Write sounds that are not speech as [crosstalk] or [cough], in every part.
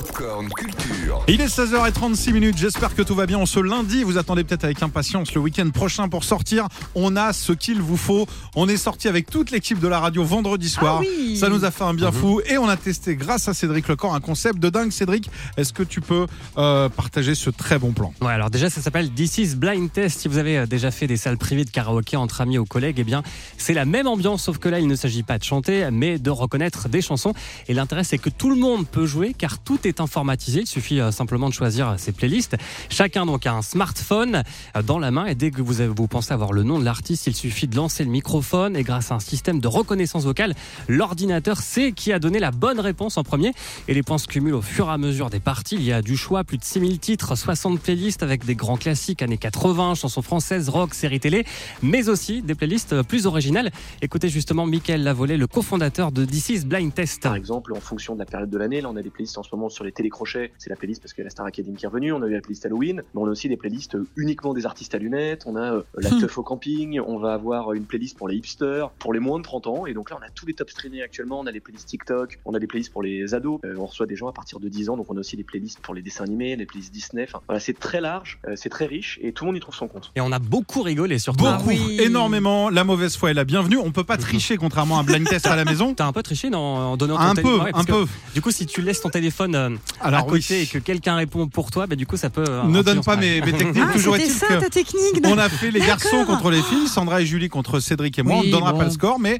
Popcorn Culture. Il est 16h36 minutes, j'espère que tout va bien. On se lundi, vous attendez peut-être avec impatience le week-end prochain pour sortir. On a ce qu'il vous faut. On est sorti avec toute l'équipe de la radio vendredi soir. Ah oui. Ça nous a fait un bien fou et on a testé grâce à Cédric Lecor un concept de dingue. Cédric, est-ce que tu peux euh, partager ce très bon plan? Ouais, alors déjà, ça s'appelle This is Blind Test. Si vous avez euh, déjà fait des salles privées de karaoké entre amis ou collègues, eh bien, c'est la même ambiance, sauf que là, il ne s'agit pas de chanter, mais de reconnaître des chansons. Et l'intérêt, c'est que tout le monde peut jouer, car tout est informatisé. Il suffit euh, simplement de choisir ses playlists. Chacun donc a un smartphone euh, dans la main, et dès que vous, vous pensez avoir le nom de l'artiste, il suffit de lancer le microphone, et grâce à un système de reconnaissance vocale, l'ordinateur sait qui a donné la bonne réponse en premier. Et les points se cumulent au fur et à mesure des parties. Il y a du choix, plus de 6000 titres, 60 playlists avec des grands classiques années 80, chansons françaises, rock, séries télé, mais aussi des playlists plus originales. Écoutez justement Michael Lavolée, le cofondateur de is Blind Test. Par exemple, en fonction de la période de l'année, là on a des playlists en ce moment sur les télécrochets, c'est la playlist parce que la Star Academy qui est revenue, on a eu la playlist Halloween, mais on a aussi des playlists euh, uniquement des artistes à lunettes, on a euh, la teuf au camping, on va avoir une playlist pour les hipsters, pour les moins de 30 ans, et donc là on a tous les top streamés actuellement, on a des playlists TikTok, on a des playlists pour les ados, euh, on reçoit des gens à partir de 10 ans, donc on a aussi des playlists pour les dessins animés, les playlists Disney, enfin voilà, c'est très large, euh, c'est très riche, et tout le monde y trouve son compte. Et on a beaucoup rigolé surtout. Beaucoup, Ah oui. énormément. La mauvaise foi est la bienvenue. On peut pas tricher contrairement à un blind test à la maison. [laughs] T'as un peu triché en donnant ton Un peu, Ouais, un que, peu. Du coup, si tu laisses ton téléphone euh, à Alors oui. côté et que quelqu'un répond pour toi, bah, du coup, ça peut. euh, Ne donne pas mes, mes techniques. Ah, Toujours est-il ça que ta technique On a fait les garçons contre les filles, Sandra et Julie contre Cédric et moi. on ne donnera bon. pas le score, mais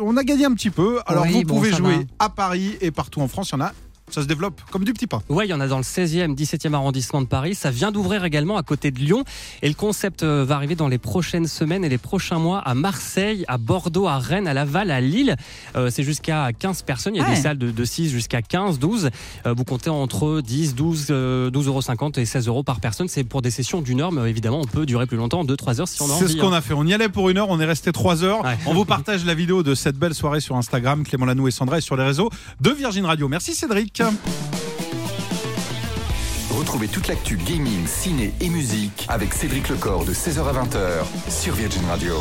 on a gagné un petit peu. Alors Oui, vous bon, pouvez jouer va. à Paris et partout en France. Il y en a. Ça se développe comme du petit pain. Ouais, il y en a dans le 16e, 17e arrondissement de Paris. Ça vient d'ouvrir également à côté de Lyon. Et le concept euh, va arriver dans les prochaines semaines et les prochains mois à Marseille, à Bordeaux, à Rennes, à Laval, à Lille. Euh, c'est jusqu'à 15 personnes. Il y a Ouais. des salles de, de 6 jusqu'à 15, 12. Euh, vous comptez entre 10, 12, euh, 12,50 euros et 16 euros par personne. C'est pour des sessions d'une heure, mais évidemment, on peut durer plus longtemps, 2-3 heures si on a C'est envie. ce qu'on hein. a fait. On y allait pour une heure, on est resté trois heures. Ouais. On vous partage la vidéo de cette belle soirée sur Instagram, Clément Lanou et Sandra, et sur les réseaux de Virgin Radio. Merci Cédric. Retrouvez toute l'actu gaming, ciné et musique avec Cédric Lecor de 16h à 20h sur Virgin Radio.